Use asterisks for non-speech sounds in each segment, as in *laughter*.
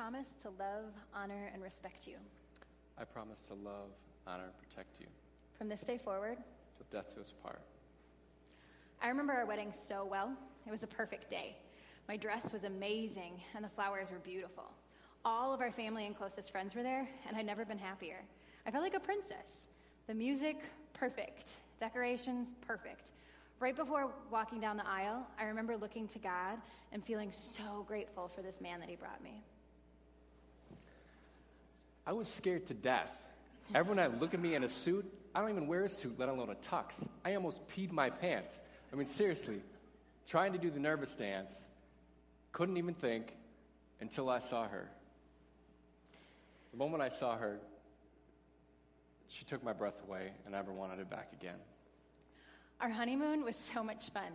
promise to love, honor, and respect you. I promise to love, honor, and protect you From this day forward, till death do us part. I remember our wedding so well. It was a perfect day. My dress was amazing, and the flowers were beautiful. All of our family and closest friends were there, and I'd never been happier. I felt like a princess. The music, perfect. Decorations, perfect. Right before walking down the aisle, I remember looking to God and feeling so grateful for this man that He brought me. I was scared to death. Everyone had look at me in a suit. I don't even wear a suit, let alone a tux. I almost peed my pants. I mean, seriously, trying to do the nervous dance, couldn't even think until I saw her. The moment I saw her, she took my breath away and I never wanted it back again. Our honeymoon was so much fun.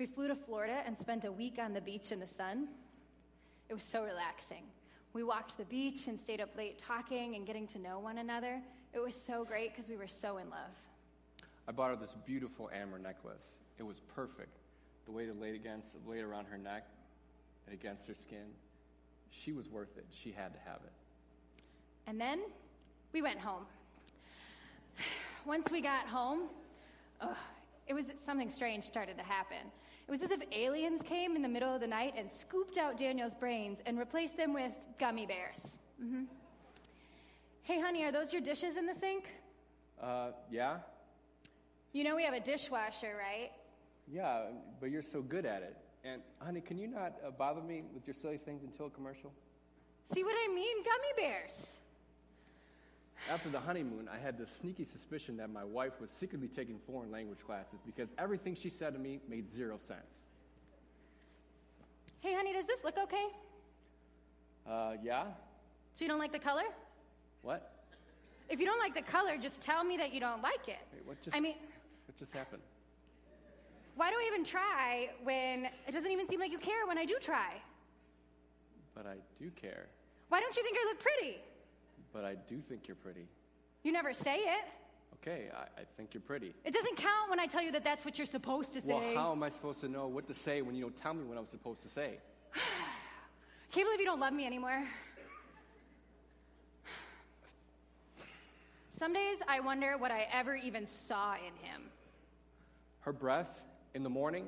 We flew to Florida and spent a week on the beach in the sun. It was so relaxing. We walked the beach and stayed up late talking and getting to know one another. It was so great because we were so in love. I bought her this beautiful amber necklace. It was perfect. The way it laid against, it laid around her neck and against her skin. She was worth it. She had to have it. And then we went home. *sighs* Once we got home, ugh, it was something strange started to happen. It was as if aliens came in the middle of the night and scooped out Daniel's brains and replaced them with gummy bears. hmm Hey, honey, are those your dishes in the sink? Uh, yeah? You know we have a dishwasher, right? Yeah, but you're so good at it. And, honey, can you not uh, bother me with your silly things until a commercial? See what I mean? Gummy bears. After the honeymoon, I had this sneaky suspicion that my wife was secretly taking foreign language classes because everything she said to me made zero sense. Hey, honey, does this look okay? Uh, yeah? So you don't like the color? What? If you don't like the color, just tell me that you don't like it. Wait, what just, I mean, what just happened? why do I even try when it doesn't even seem like you care when I do try? But I do care. Why don't you think I look pretty? But I do think you're pretty. You never say it. Okay, I, I think you're pretty. It doesn't count when I tell you that that's what you're supposed to say. Well, how am I supposed to know what to say when you don't tell me what I'm supposed to say? I *sighs* Can't believe you don't love me anymore. Some days I wonder what I ever even saw in him. Her breath in the morning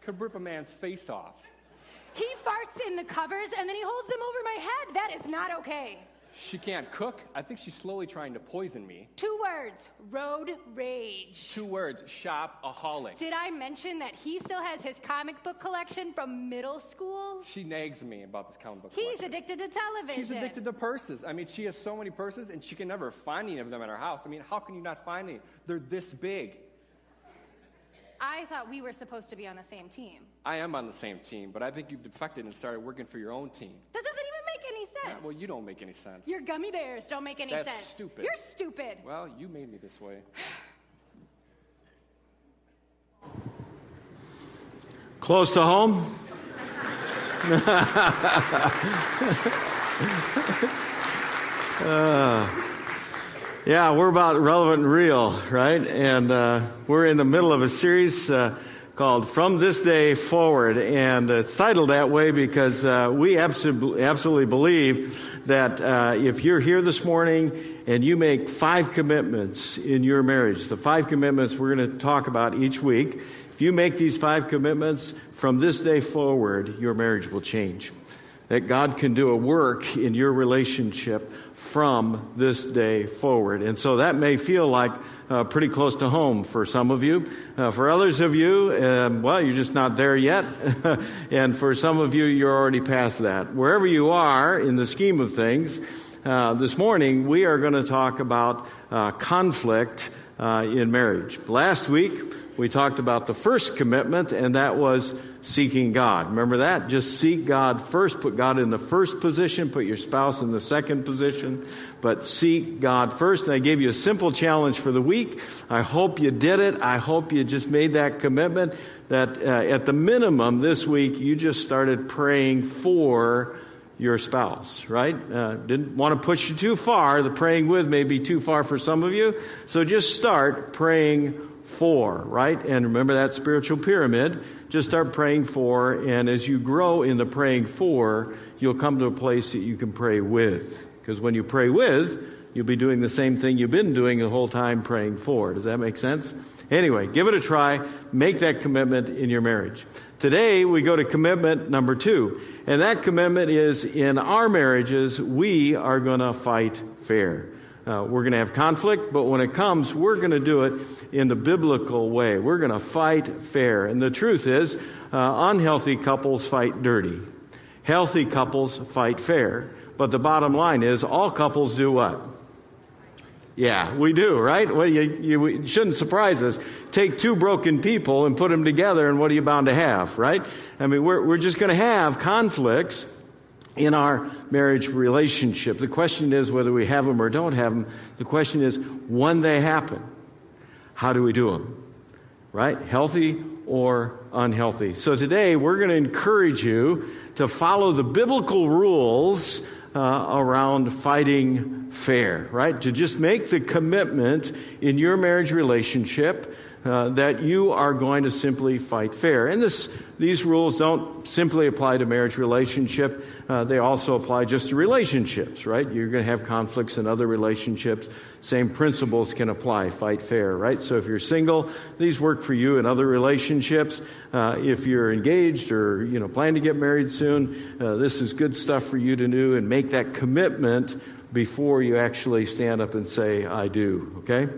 could rip a man's face off. He farts in the covers and then he holds them over my head. That is not okay. She can't cook. I think she's slowly trying to poison me. Two words road rage. Two words shopaholic. Did I mention that he still has his comic book collection from middle school? She nags me about this comic book. He's collection. addicted to television. She's addicted to purses. I mean, she has so many purses and she can never find any of them at her house. I mean, how can you not find any? They're this big. I thought we were supposed to be on the same team. I am on the same team, but I think you've defected and started working for your own team. That doesn't even make any Yeah, sense. well, you don't make any sense. Your gummy bears don't make any That's sense. stupid. You're stupid. Well, you made me this way. Close to home? *laughs* *laughs* Uh, yeah, we're about relevant and real, right? And uh, we're in the middle of a series uh, called From This Day Forward. And it's titled that way because uh, we absolutely, absolutely believe that uh, if you're here this morning and you make five commitments in your marriage, the five commitments we're going to talk about each week, if you make these five commitments from this day forward, your marriage will change. That God can do a work in your relationship from this day forward. And so that may feel like uh, pretty close to home for some of you. Uh, for others of you, um, well, you're just not there yet. *laughs* and for some of you, you're already past that. Wherever you are in the scheme of things, uh, this morning we are going to talk about uh, conflict uh, in marriage. Last week, we talked about the first commitment, and that was seeking God. Remember that? Just seek God first. Put God in the first position. Put your spouse in the second position. But seek God first. And I gave you a simple challenge for the week. I hope you did it. I hope you just made that commitment that uh, at the minimum this week you just started praying for your spouse, right? Uh, didn't want to push you too far. The praying with may be too far for some of you. So just start praying for, right? And remember that spiritual pyramid. Just start praying for, and as you grow in the praying for, you'll come to a place that you can pray with. Because when you pray with, you'll be doing the same thing you've been doing the whole time praying for. Does that make sense? Anyway, give it a try. Make that commitment in your marriage. Today, we go to commitment number two. And that commitment is in our marriages, we are going to fight fair. Uh, we're going to have conflict, but when it comes, we're going to do it in the biblical way. We're going to fight fair. And the truth is, uh, unhealthy couples fight dirty, healthy couples fight fair. But the bottom line is, all couples do what? Yeah, we do, right? Well, you, you shouldn't surprise us. Take two broken people and put them together, and what are you bound to have, right? I mean, we're, we're just going to have conflicts in our marriage relationship. The question is whether we have them or don't have them. The question is when they happen, how do we do them? Right? Healthy or unhealthy. So today we're going to encourage you to follow the biblical rules uh, around fighting fair, right? To just make the commitment in your marriage relationship uh, that you are going to simply fight fair. And this, these rules don't simply apply to marriage relationship. Uh, they also apply just to relationships, right? You're going to have conflicts in other relationships. Same principles can apply. Fight fair, right? So if you're single, these work for you in other relationships. Uh, if you're engaged or you know plan to get married soon, uh, this is good stuff for you to do and make that commitment before you actually stand up and say, "I do." Okay.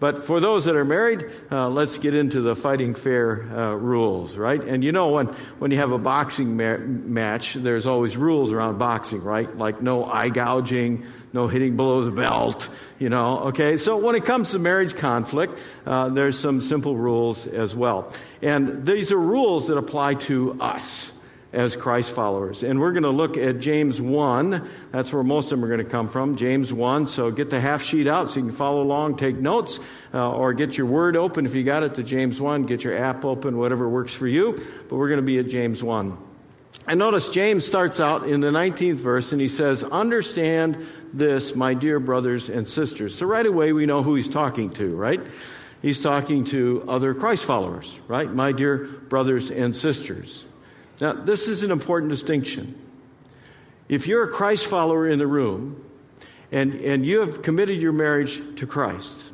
But for those that are married, uh, let's get into the fighting fair uh, rules, right? And you know, when, when you have a boxing ma- match, there's always rules around boxing, right? Like no eye gouging, no hitting below the belt, you know, okay? So when it comes to marriage conflict, uh, there's some simple rules as well. And these are rules that apply to us as Christ followers. And we're going to look at James 1. That's where most of them are going to come from. James 1. So get the half sheet out so you can follow along, take notes, uh, or get your word open if you got it to James 1. Get your app open, whatever works for you. But we're going to be at James 1. And notice James starts out in the 19th verse and he says, Understand this, my dear brothers and sisters. So right away we know who he's talking to, right? He's talking to other Christ followers, right? My dear brothers and sisters. Now, this is an important distinction. If you're a Christ follower in the room and, and you have committed your marriage to Christ,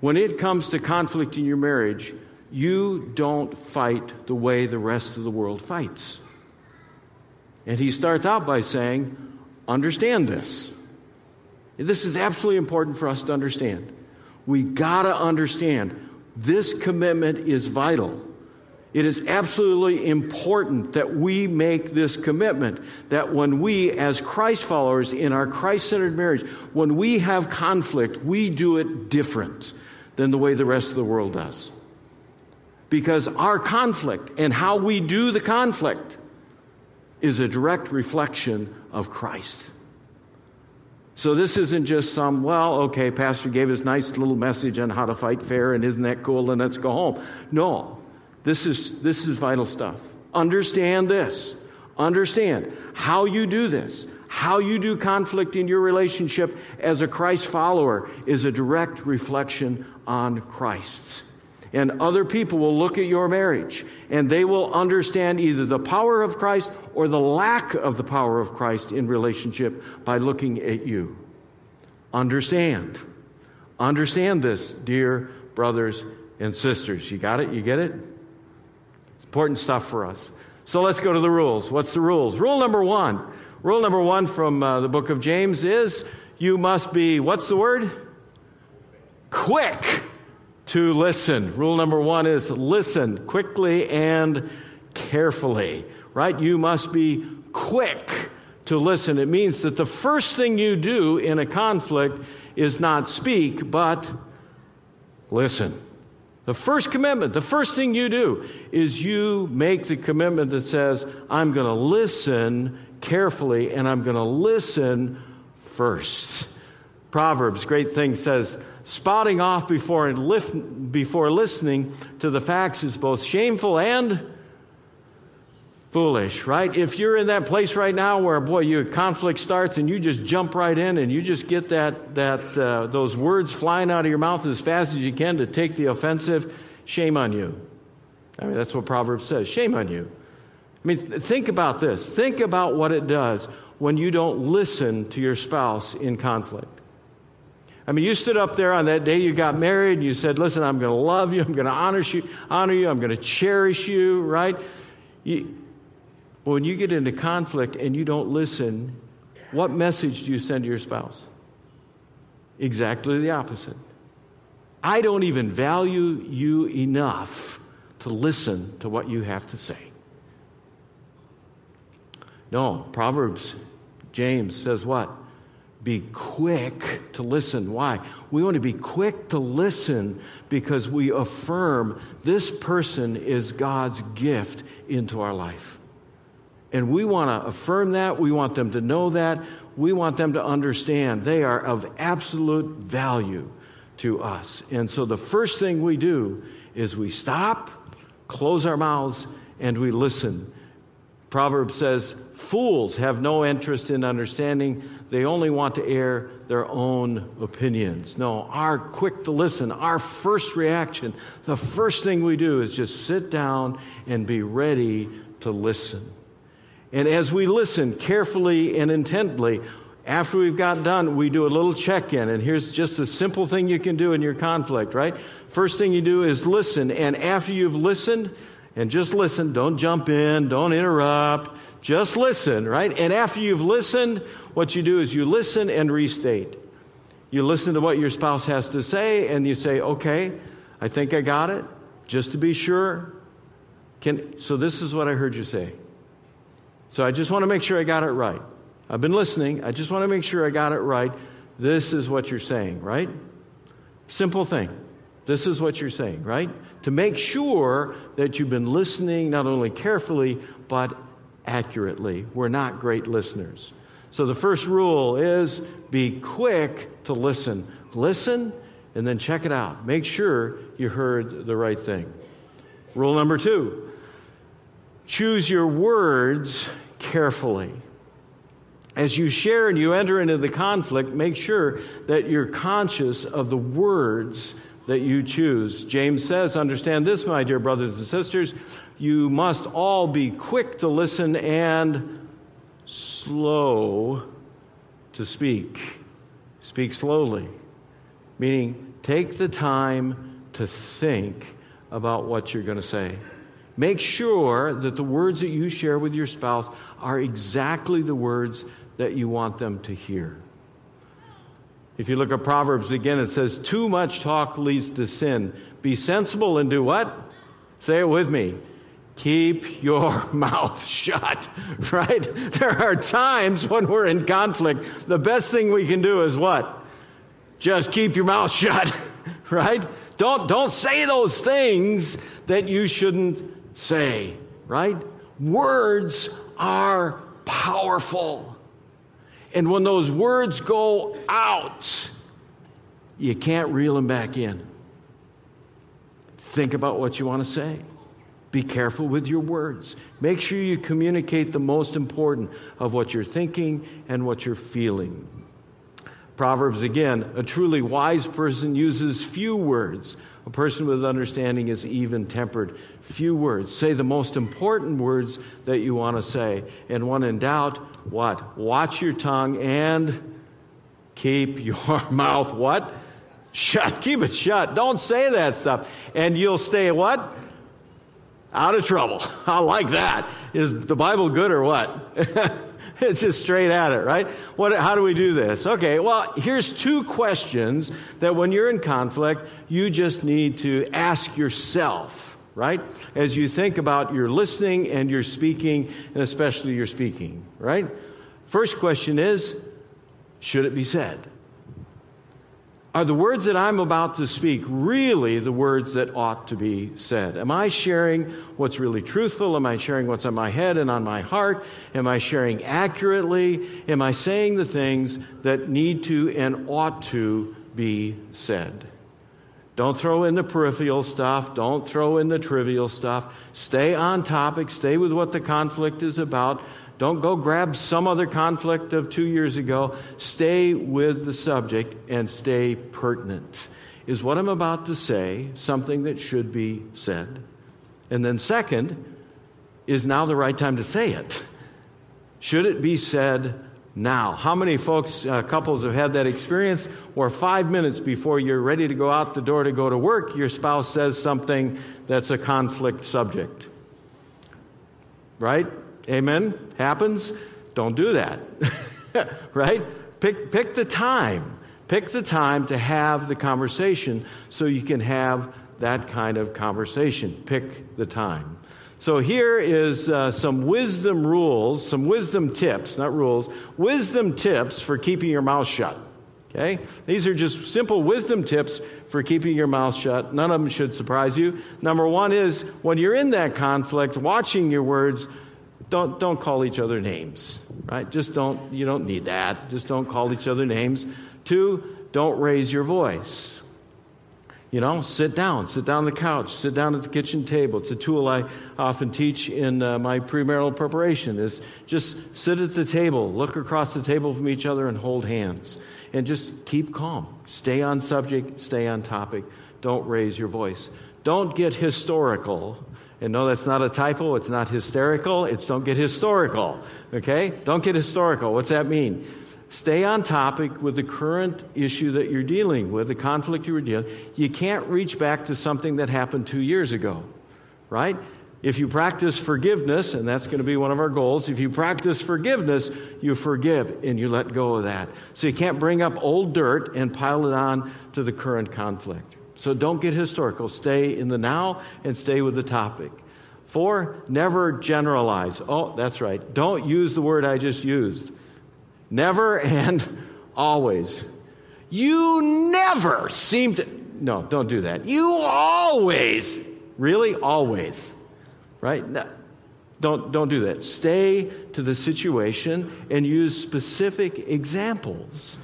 when it comes to conflict in your marriage, you don't fight the way the rest of the world fights. And he starts out by saying, Understand this. This is absolutely important for us to understand. We got to understand this commitment is vital. It is absolutely important that we make this commitment that when we, as Christ followers in our Christ centered marriage, when we have conflict, we do it different than the way the rest of the world does. Because our conflict and how we do the conflict is a direct reflection of Christ. So this isn't just some, well, okay, Pastor gave us nice little message on how to fight fair, and isn't that cool, and let's go home. No, this is, this is vital stuff. Understand this. Understand how you do this. How you do conflict in your relationship as a Christ follower is a direct reflection on Christ. And other people will look at your marriage and they will understand either the power of Christ or the lack of the power of Christ in relationship by looking at you. Understand. Understand this, dear brothers and sisters. You got it? You get it? Important stuff for us. So let's go to the rules. What's the rules? Rule number one. Rule number one from uh, the book of James is you must be, what's the word? Quick to listen. Rule number one is listen quickly and carefully, right? You must be quick to listen. It means that the first thing you do in a conflict is not speak, but listen. The first commitment, the first thing you do is you make the commitment that says, I'm going to listen carefully and I'm going to listen first. Proverbs, great thing says, spotting off before, and lift, before listening to the facts is both shameful and foolish, right? If you're in that place right now where, boy, your conflict starts and you just jump right in and you just get that, that, uh, those words flying out of your mouth as fast as you can to take the offensive, shame on you. I mean, that's what Proverbs says shame on you. I mean, th- think about this. Think about what it does when you don't listen to your spouse in conflict. I mean, you stood up there on that day you got married and you said, Listen, I'm going to love you, I'm going to honor you, honor you, I'm going to cherish you, right? You, when you get into conflict and you don't listen, what message do you send to your spouse? Exactly the opposite. I don't even value you enough to listen to what you have to say. No, Proverbs, James says what? Be quick to listen. Why? We want to be quick to listen because we affirm this person is God's gift into our life. And we want to affirm that. We want them to know that. We want them to understand they are of absolute value to us. And so the first thing we do is we stop, close our mouths, and we listen. Proverbs says, Fools have no interest in understanding. They only want to air their own opinions. No, our quick to listen, our first reaction, the first thing we do is just sit down and be ready to listen. And as we listen carefully and intently, after we've got done, we do a little check in. And here's just a simple thing you can do in your conflict, right? First thing you do is listen. And after you've listened, and just listen, don't jump in, don't interrupt, just listen, right? And after you've listened, what you do is you listen and restate. You listen to what your spouse has to say, and you say, okay, I think I got it, just to be sure. Can, so, this is what I heard you say. So I just want to make sure I got it right. I've been listening. I just want to make sure I got it right. This is what you're saying, right? Simple thing. This is what you're saying, right? To make sure that you've been listening not only carefully, but accurately. We're not great listeners. So the first rule is be quick to listen. Listen and then check it out. Make sure you heard the right thing. Rule number two choose your words carefully. As you share and you enter into the conflict, make sure that you're conscious of the words that you choose. James says, Understand this, my dear brothers and sisters, you must all be quick to listen and slow to speak. Speak slowly, meaning take the time to think about what you're going to say. Make sure that the words that you share with your spouse are exactly the words that you want them to hear. If you look at Proverbs again, it says, Too much talk leads to sin. Be sensible and do what? Say it with me. Keep your *laughs* mouth shut, *laughs* right? There are times when we're in conflict. The best thing we can do is what? Just keep your mouth *laughs* shut, right? Don't, don't say those things that you shouldn't say, right? Words are powerful. And when those words go out, you can't reel them back in. Think about what you want to say. Be careful with your words. Make sure you communicate the most important of what you're thinking and what you're feeling. Proverbs again, a truly wise person uses few words. A person with understanding is even tempered. Few words. Say the most important words that you want to say. And when in doubt, what? Watch your tongue and keep your *laughs* mouth what? Shut. Keep it shut. Don't say that stuff. And you'll stay what? Out of trouble. *laughs* I like that. Is the Bible good or what? *laughs* *laughs* it's just straight at it, right? What, how do we do this? Okay, well, here's two questions that when you're in conflict, you just need to ask yourself, right? As you think about your listening and your speaking, and especially your speaking, right? First question is should it be said? Are the words that I'm about to speak really the words that ought to be said? Am I sharing what's really truthful? Am I sharing what's on my head and on my heart? Am I sharing accurately? Am I saying the things that need to and ought to be said? Don't throw in the peripheral stuff. Don't throw in the trivial stuff. Stay on topic. Stay with what the conflict is about. Don't go grab some other conflict of two years ago. Stay with the subject and stay pertinent. Is what I'm about to say something that should be said? And then, second, is now the right time to say it? Should it be said now. How many folks, uh, couples, have had that experience where five minutes before you're ready to go out the door to go to work, your spouse says something that's a conflict subject? Right? Amen? Happens? Don't do that. *laughs* right? Pick, pick the time. Pick the time to have the conversation so you can have that kind of conversation. Pick the time. So here is uh, some wisdom rules, some wisdom tips, not rules, wisdom tips for keeping your mouth shut. Okay? These are just simple wisdom tips for keeping your mouth shut. None of them should surprise you. Number one is when you're in that conflict, watching your words, don't, don't call each other names, right? Just don't, you don't need that. Just don't call each other names. Two, don't raise your voice. You know, sit down, sit down on the couch, sit down at the kitchen table. It's a tool I often teach in uh, my premarital preparation is just sit at the table, look across the table from each other and hold hands. And just keep calm. Stay on subject, stay on topic. Don't raise your voice. Don't get historical. And no, that's not a typo. It's not hysterical. It's don't get historical. Okay? Don't get historical. What's that mean? Stay on topic with the current issue that you're dealing with, the conflict you were dealing. You can't reach back to something that happened two years ago, right? If you practice forgiveness, and that's going to be one of our goals, if you practice forgiveness, you forgive and you let go of that. So you can't bring up old dirt and pile it on to the current conflict. So don't get historical. Stay in the now and stay with the topic. Four, never generalize. Oh, that's right. Don't use the word I just used. Never and *laughs* always. You never seem to. No, don't do that. You always. Really? Always. Right? No, don't, don't do that. Stay to the situation and use specific examples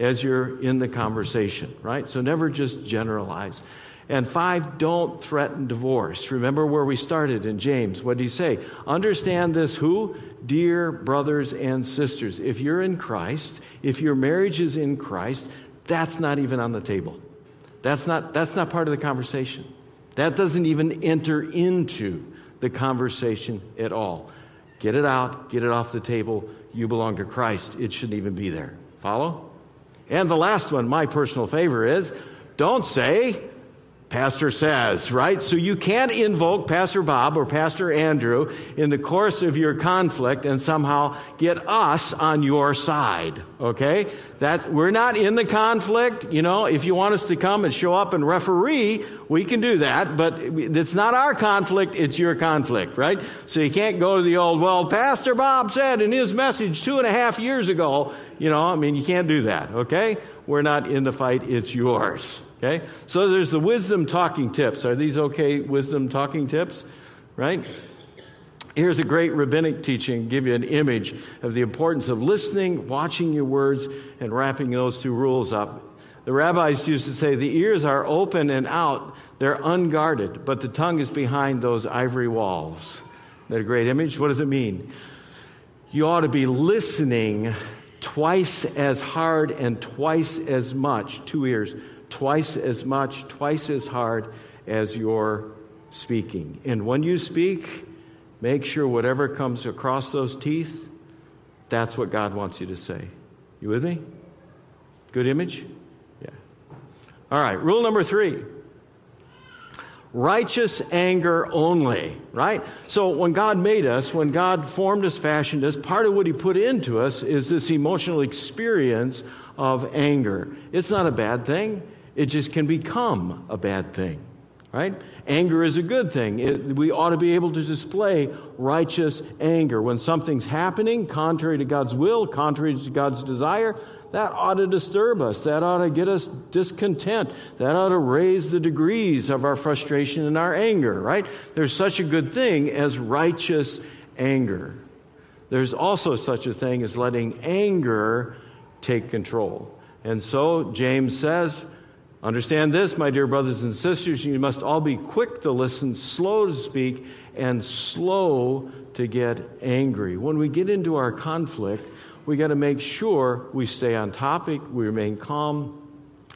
as you're in the conversation, right? So never just generalize. And five, don't threaten divorce. Remember where we started in James. What did he say? Understand this who? Dear brothers and sisters, if you're in Christ, if your marriage is in Christ, that's not even on the table. That's not, that's not part of the conversation. That doesn't even enter into the conversation at all. Get it out, get it off the table. You belong to Christ. It shouldn't even be there. Follow? And the last one, my personal favor, is don't say, Pastor says, right? So you can't invoke Pastor Bob or Pastor Andrew in the course of your conflict and somehow get us on your side, okay? That we're not in the conflict, you know, if you want us to come and show up and referee, we can do that, but it's not our conflict, it's your conflict, right? So you can't go to the old, well, Pastor Bob said in his message two and a half years ago, you know, I mean, you can't do that, okay? We're not in the fight, it's yours. Okay? So there's the wisdom talking tips. Are these okay wisdom talking tips? Right? Here's a great rabbinic teaching, give you an image of the importance of listening, watching your words, and wrapping those two rules up. The rabbis used to say the ears are open and out, they're unguarded, but the tongue is behind those ivory walls. That a great image? What does it mean? You ought to be listening twice as hard and twice as much, two ears, twice as much, twice as hard as you're speaking. And when you speak, make sure whatever comes across those teeth, that's what God wants you to say. You with me? Good image? Yeah. All right, rule number three righteous anger only, right? So when God made us, when God formed us, fashioned us, part of what He put into us is this emotional experience of anger. It's not a bad thing. It just can become a bad thing, right? Anger is a good thing. It, we ought to be able to display righteous anger. When something's happening contrary to God's will, contrary to God's desire, that ought to disturb us. That ought to get us discontent. That ought to raise the degrees of our frustration and our anger, right? There's such a good thing as righteous anger. There's also such a thing as letting anger take control. And so James says, Understand this, my dear brothers and sisters, you must all be quick to listen, slow to speak, and slow to get angry. When we get into our conflict, we got to make sure we stay on topic, we remain calm,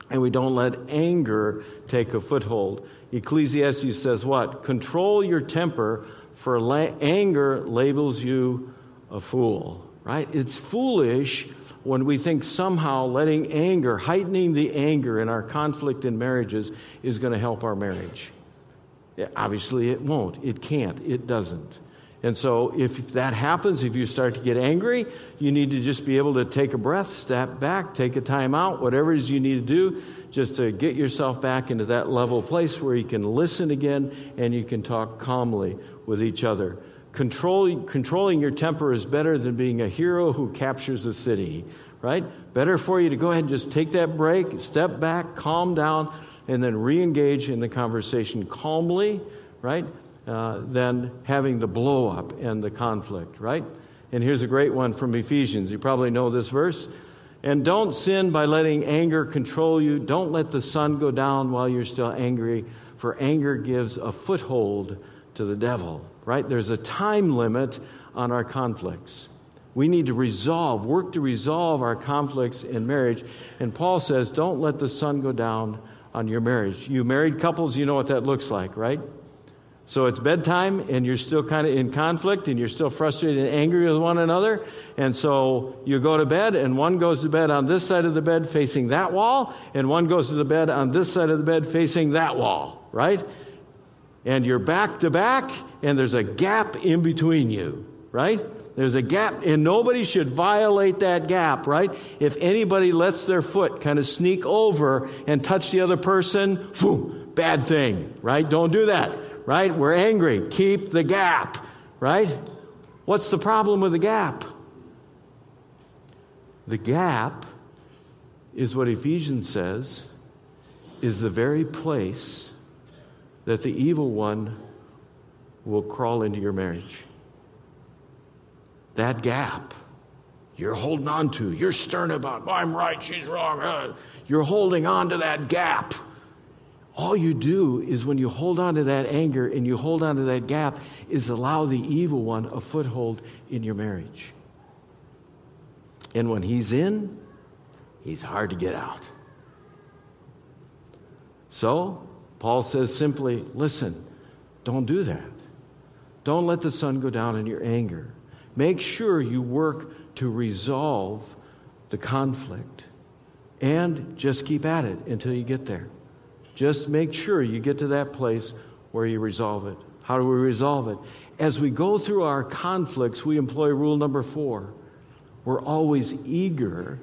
and we don't let anger take a foothold. Ecclesiastes says what? Control your temper, for la- anger labels you a fool, right? It's foolish when we think somehow letting anger, heightening the anger in our conflict in marriages, is going to help our marriage. Obviously, it won't. It can't. It doesn't. And so, if that happens, if you start to get angry, you need to just be able to take a breath, step back, take a time out, whatever it is you need to do, just to get yourself back into that level place where you can listen again and you can talk calmly with each other. Controlling, controlling your temper is better than being a hero who captures a city, right? Better for you to go ahead and just take that break, step back, calm down, and then re engage in the conversation calmly, right? Uh, than having the blow up and the conflict, right? And here's a great one from Ephesians. You probably know this verse. And don't sin by letting anger control you. Don't let the sun go down while you're still angry, for anger gives a foothold to the devil right? There's a time limit on our conflicts. We need to resolve, work to resolve our conflicts in marriage. And Paul says, don't let the sun go down on your marriage. You married couples, you know what that looks like, right? So it's bedtime and you're still kind of in conflict and you're still frustrated and angry with one another. And so you go to bed and one goes to bed on this side of the bed facing that wall and one goes to the bed on this side of the bed facing that wall, right? And you're back to back, and there's a gap in between you, right? There's a gap, and nobody should violate that gap, right? If anybody lets their foot kind of sneak over and touch the other person, whew, bad thing, right? Don't do that, right? We're angry. Keep the gap, right? What's the problem with the gap? The gap is what Ephesians says is the very place that the evil one will crawl into your marriage. That gap you're holding on to, you're stern about, I'm right, she's wrong. Uh, you're holding on to that gap. All you do is when you hold on to that anger and you hold on to that gap, is allow the evil one a foothold in your marriage. And when he's in, he's hard to get out. So, Paul says simply, listen, don't do that. Don't let the sun go down in your anger. Make sure you work to resolve the conflict and just keep at it until you get there. Just make sure you get to that place where you resolve it. How do we resolve it? As we go through our conflicts, we employ rule number four. We're always eager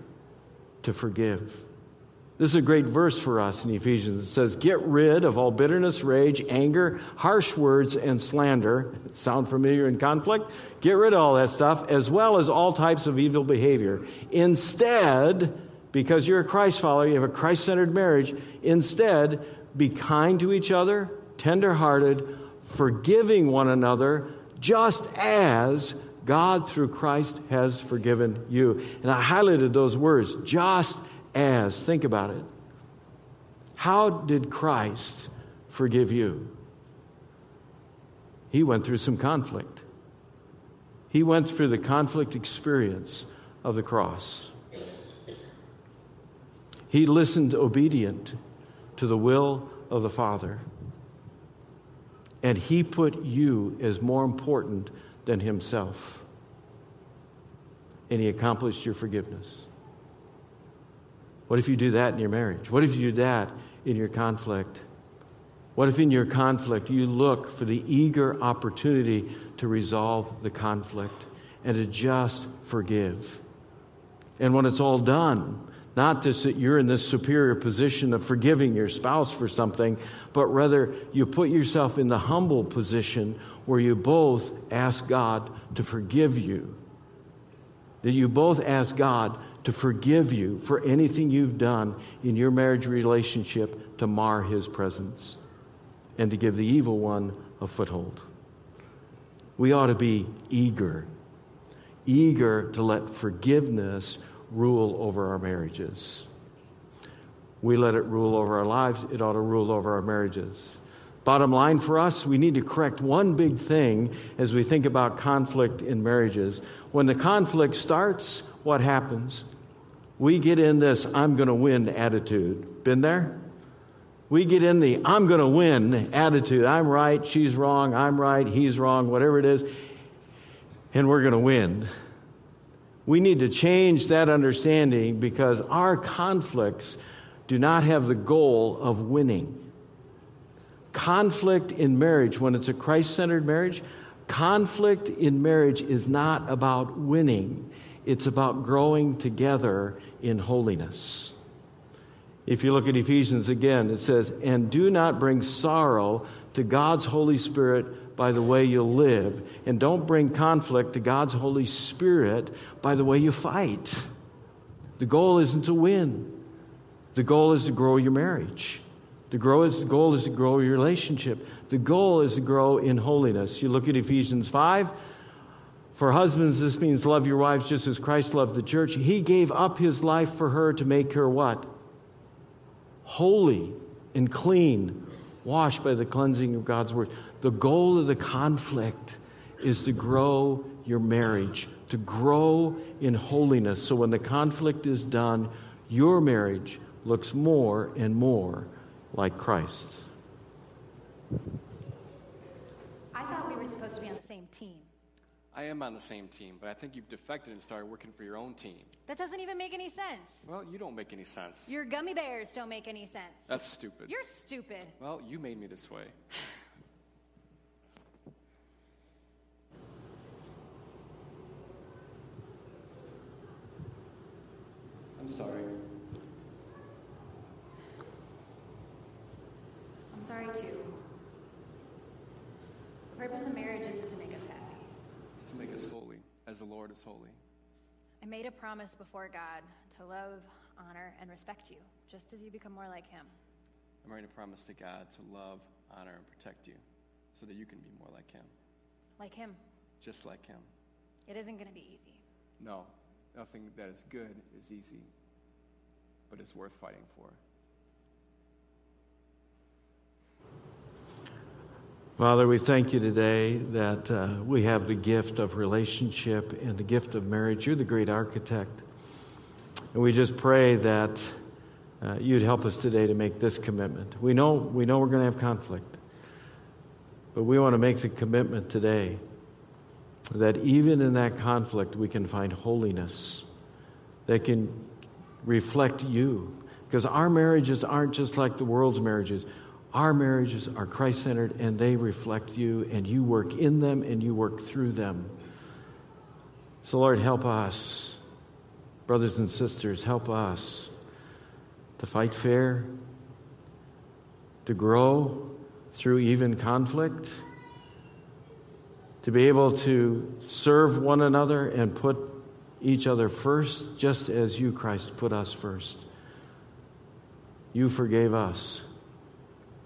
to forgive. This is a great verse for us in Ephesians. It says, Get rid of all bitterness, rage, anger, harsh words, and slander. Sound familiar in conflict? Get rid of all that stuff, as well as all types of evil behavior. Instead, because you're a Christ follower, you have a Christ centered marriage, instead, be kind to each other, tenderhearted, forgiving one another, just as God through Christ has forgiven you. And I highlighted those words, just as. Think about it. How did Christ forgive you? He went through some conflict. He went through the conflict experience of the cross. He listened obedient to the will of the Father. And he put you as more important than himself. And he accomplished your forgiveness. What if you do that in your marriage? What if you do that in your conflict? What if in your conflict you look for the eager opportunity to resolve the conflict and to just forgive? And when it's all done, not just that you're in this superior position of forgiving your spouse for something, but rather you put yourself in the humble position where you both ask God to forgive you. That you both ask God to forgive you for anything you've done in your marriage relationship to mar his presence and to give the evil one a foothold. We ought to be eager, eager to let forgiveness rule over our marriages. we let it rule over our lives, it ought to rule over our marriages. Bottom line for us, we need to correct one big thing as we think about conflict in marriages. When the conflict starts, what happens? We get in this I'm going to win attitude. Been there? We get in the I'm going to win attitude. I'm right, she's wrong, I'm right, he's wrong, whatever it is, and we're going to win. We need to change that understanding because our conflicts do not have the goal of winning. Conflict in marriage, when it's a Christ centered marriage, conflict in marriage is not about winning, it's about growing together in holiness. If you look at Ephesians again, it says, And do not bring sorrow to God's Holy Spirit by the way you live, and don't bring conflict to God's Holy Spirit by the way you fight. The goal isn't to win, the goal is to grow your marriage. The, grow is, goal is to grow your relationship. The goal is to grow in holiness. You look at Ephesians 5. For husbands, this means love your wives just as Christ loved the church. He gave up his life for her to make her what? Holy and clean, washed by the cleansing of God's word. The goal of the conflict is to grow your marriage, to grow in holiness. So when the conflict is done, your marriage looks more and more like Christ. I thought we were supposed to be on the same team. I am on the same team, but I think you've defected and started working for your own team. That doesn't even make any sense. Well, you don't make any sense. Your gummy bears don't make any sense. That's stupid. You're stupid. Well, you made me this way. *sighs* I'm sorry. Sorry too. The purpose of marriage isn't to make us happy. It's to make us holy, as the Lord is holy. I made a promise before God to love, honor, and respect you, just as you become more like Him. I made a promise to God to love, honor, and protect you so that you can be more like Him, Like Him. just like Him. It isn't going to be easy. No, nothing that is good is easy, but it's worth fighting for. Father, we thank you today that uh, we have the gift of relationship and the gift of marriage. You're the great architect. And we just pray that uh, you'd help us today to make this commitment. We know, we know we're going to have conflict, but we want to make the commitment today that even in that conflict, we can find holiness that can reflect you. Because our marriages aren't just like the world's marriages. Our marriages are Christ centered and they reflect you, and you work in them and you work through them. So, Lord, help us, brothers and sisters, help us to fight fair, to grow through even conflict, to be able to serve one another and put each other first, just as you, Christ, put us first. You forgave us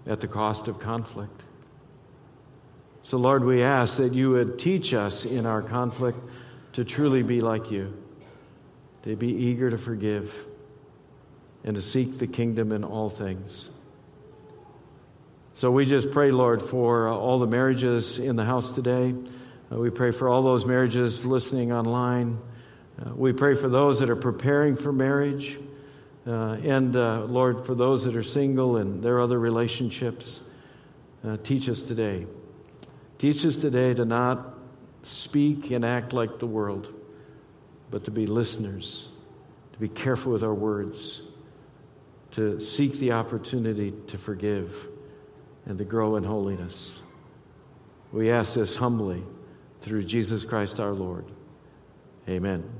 at the cost of conflict. So, Lord, we ask that you would teach us in our conflict to truly be like you, to be eager to forgive, and to seek the kingdom in all things. So we just pray, Lord, for all the marriages in the house today. Uh, we pray for all those marriages listening online. Uh, we pray for those that are preparing for marriage. Uh, and uh, Lord, for those that are single and their other relationships, uh, teach us today. Teach us today to not speak and act like the world, but to be listeners, to be careful with our words, to seek the opportunity to forgive and to grow in holiness. We ask this humbly through Jesus Christ our Lord. Amen.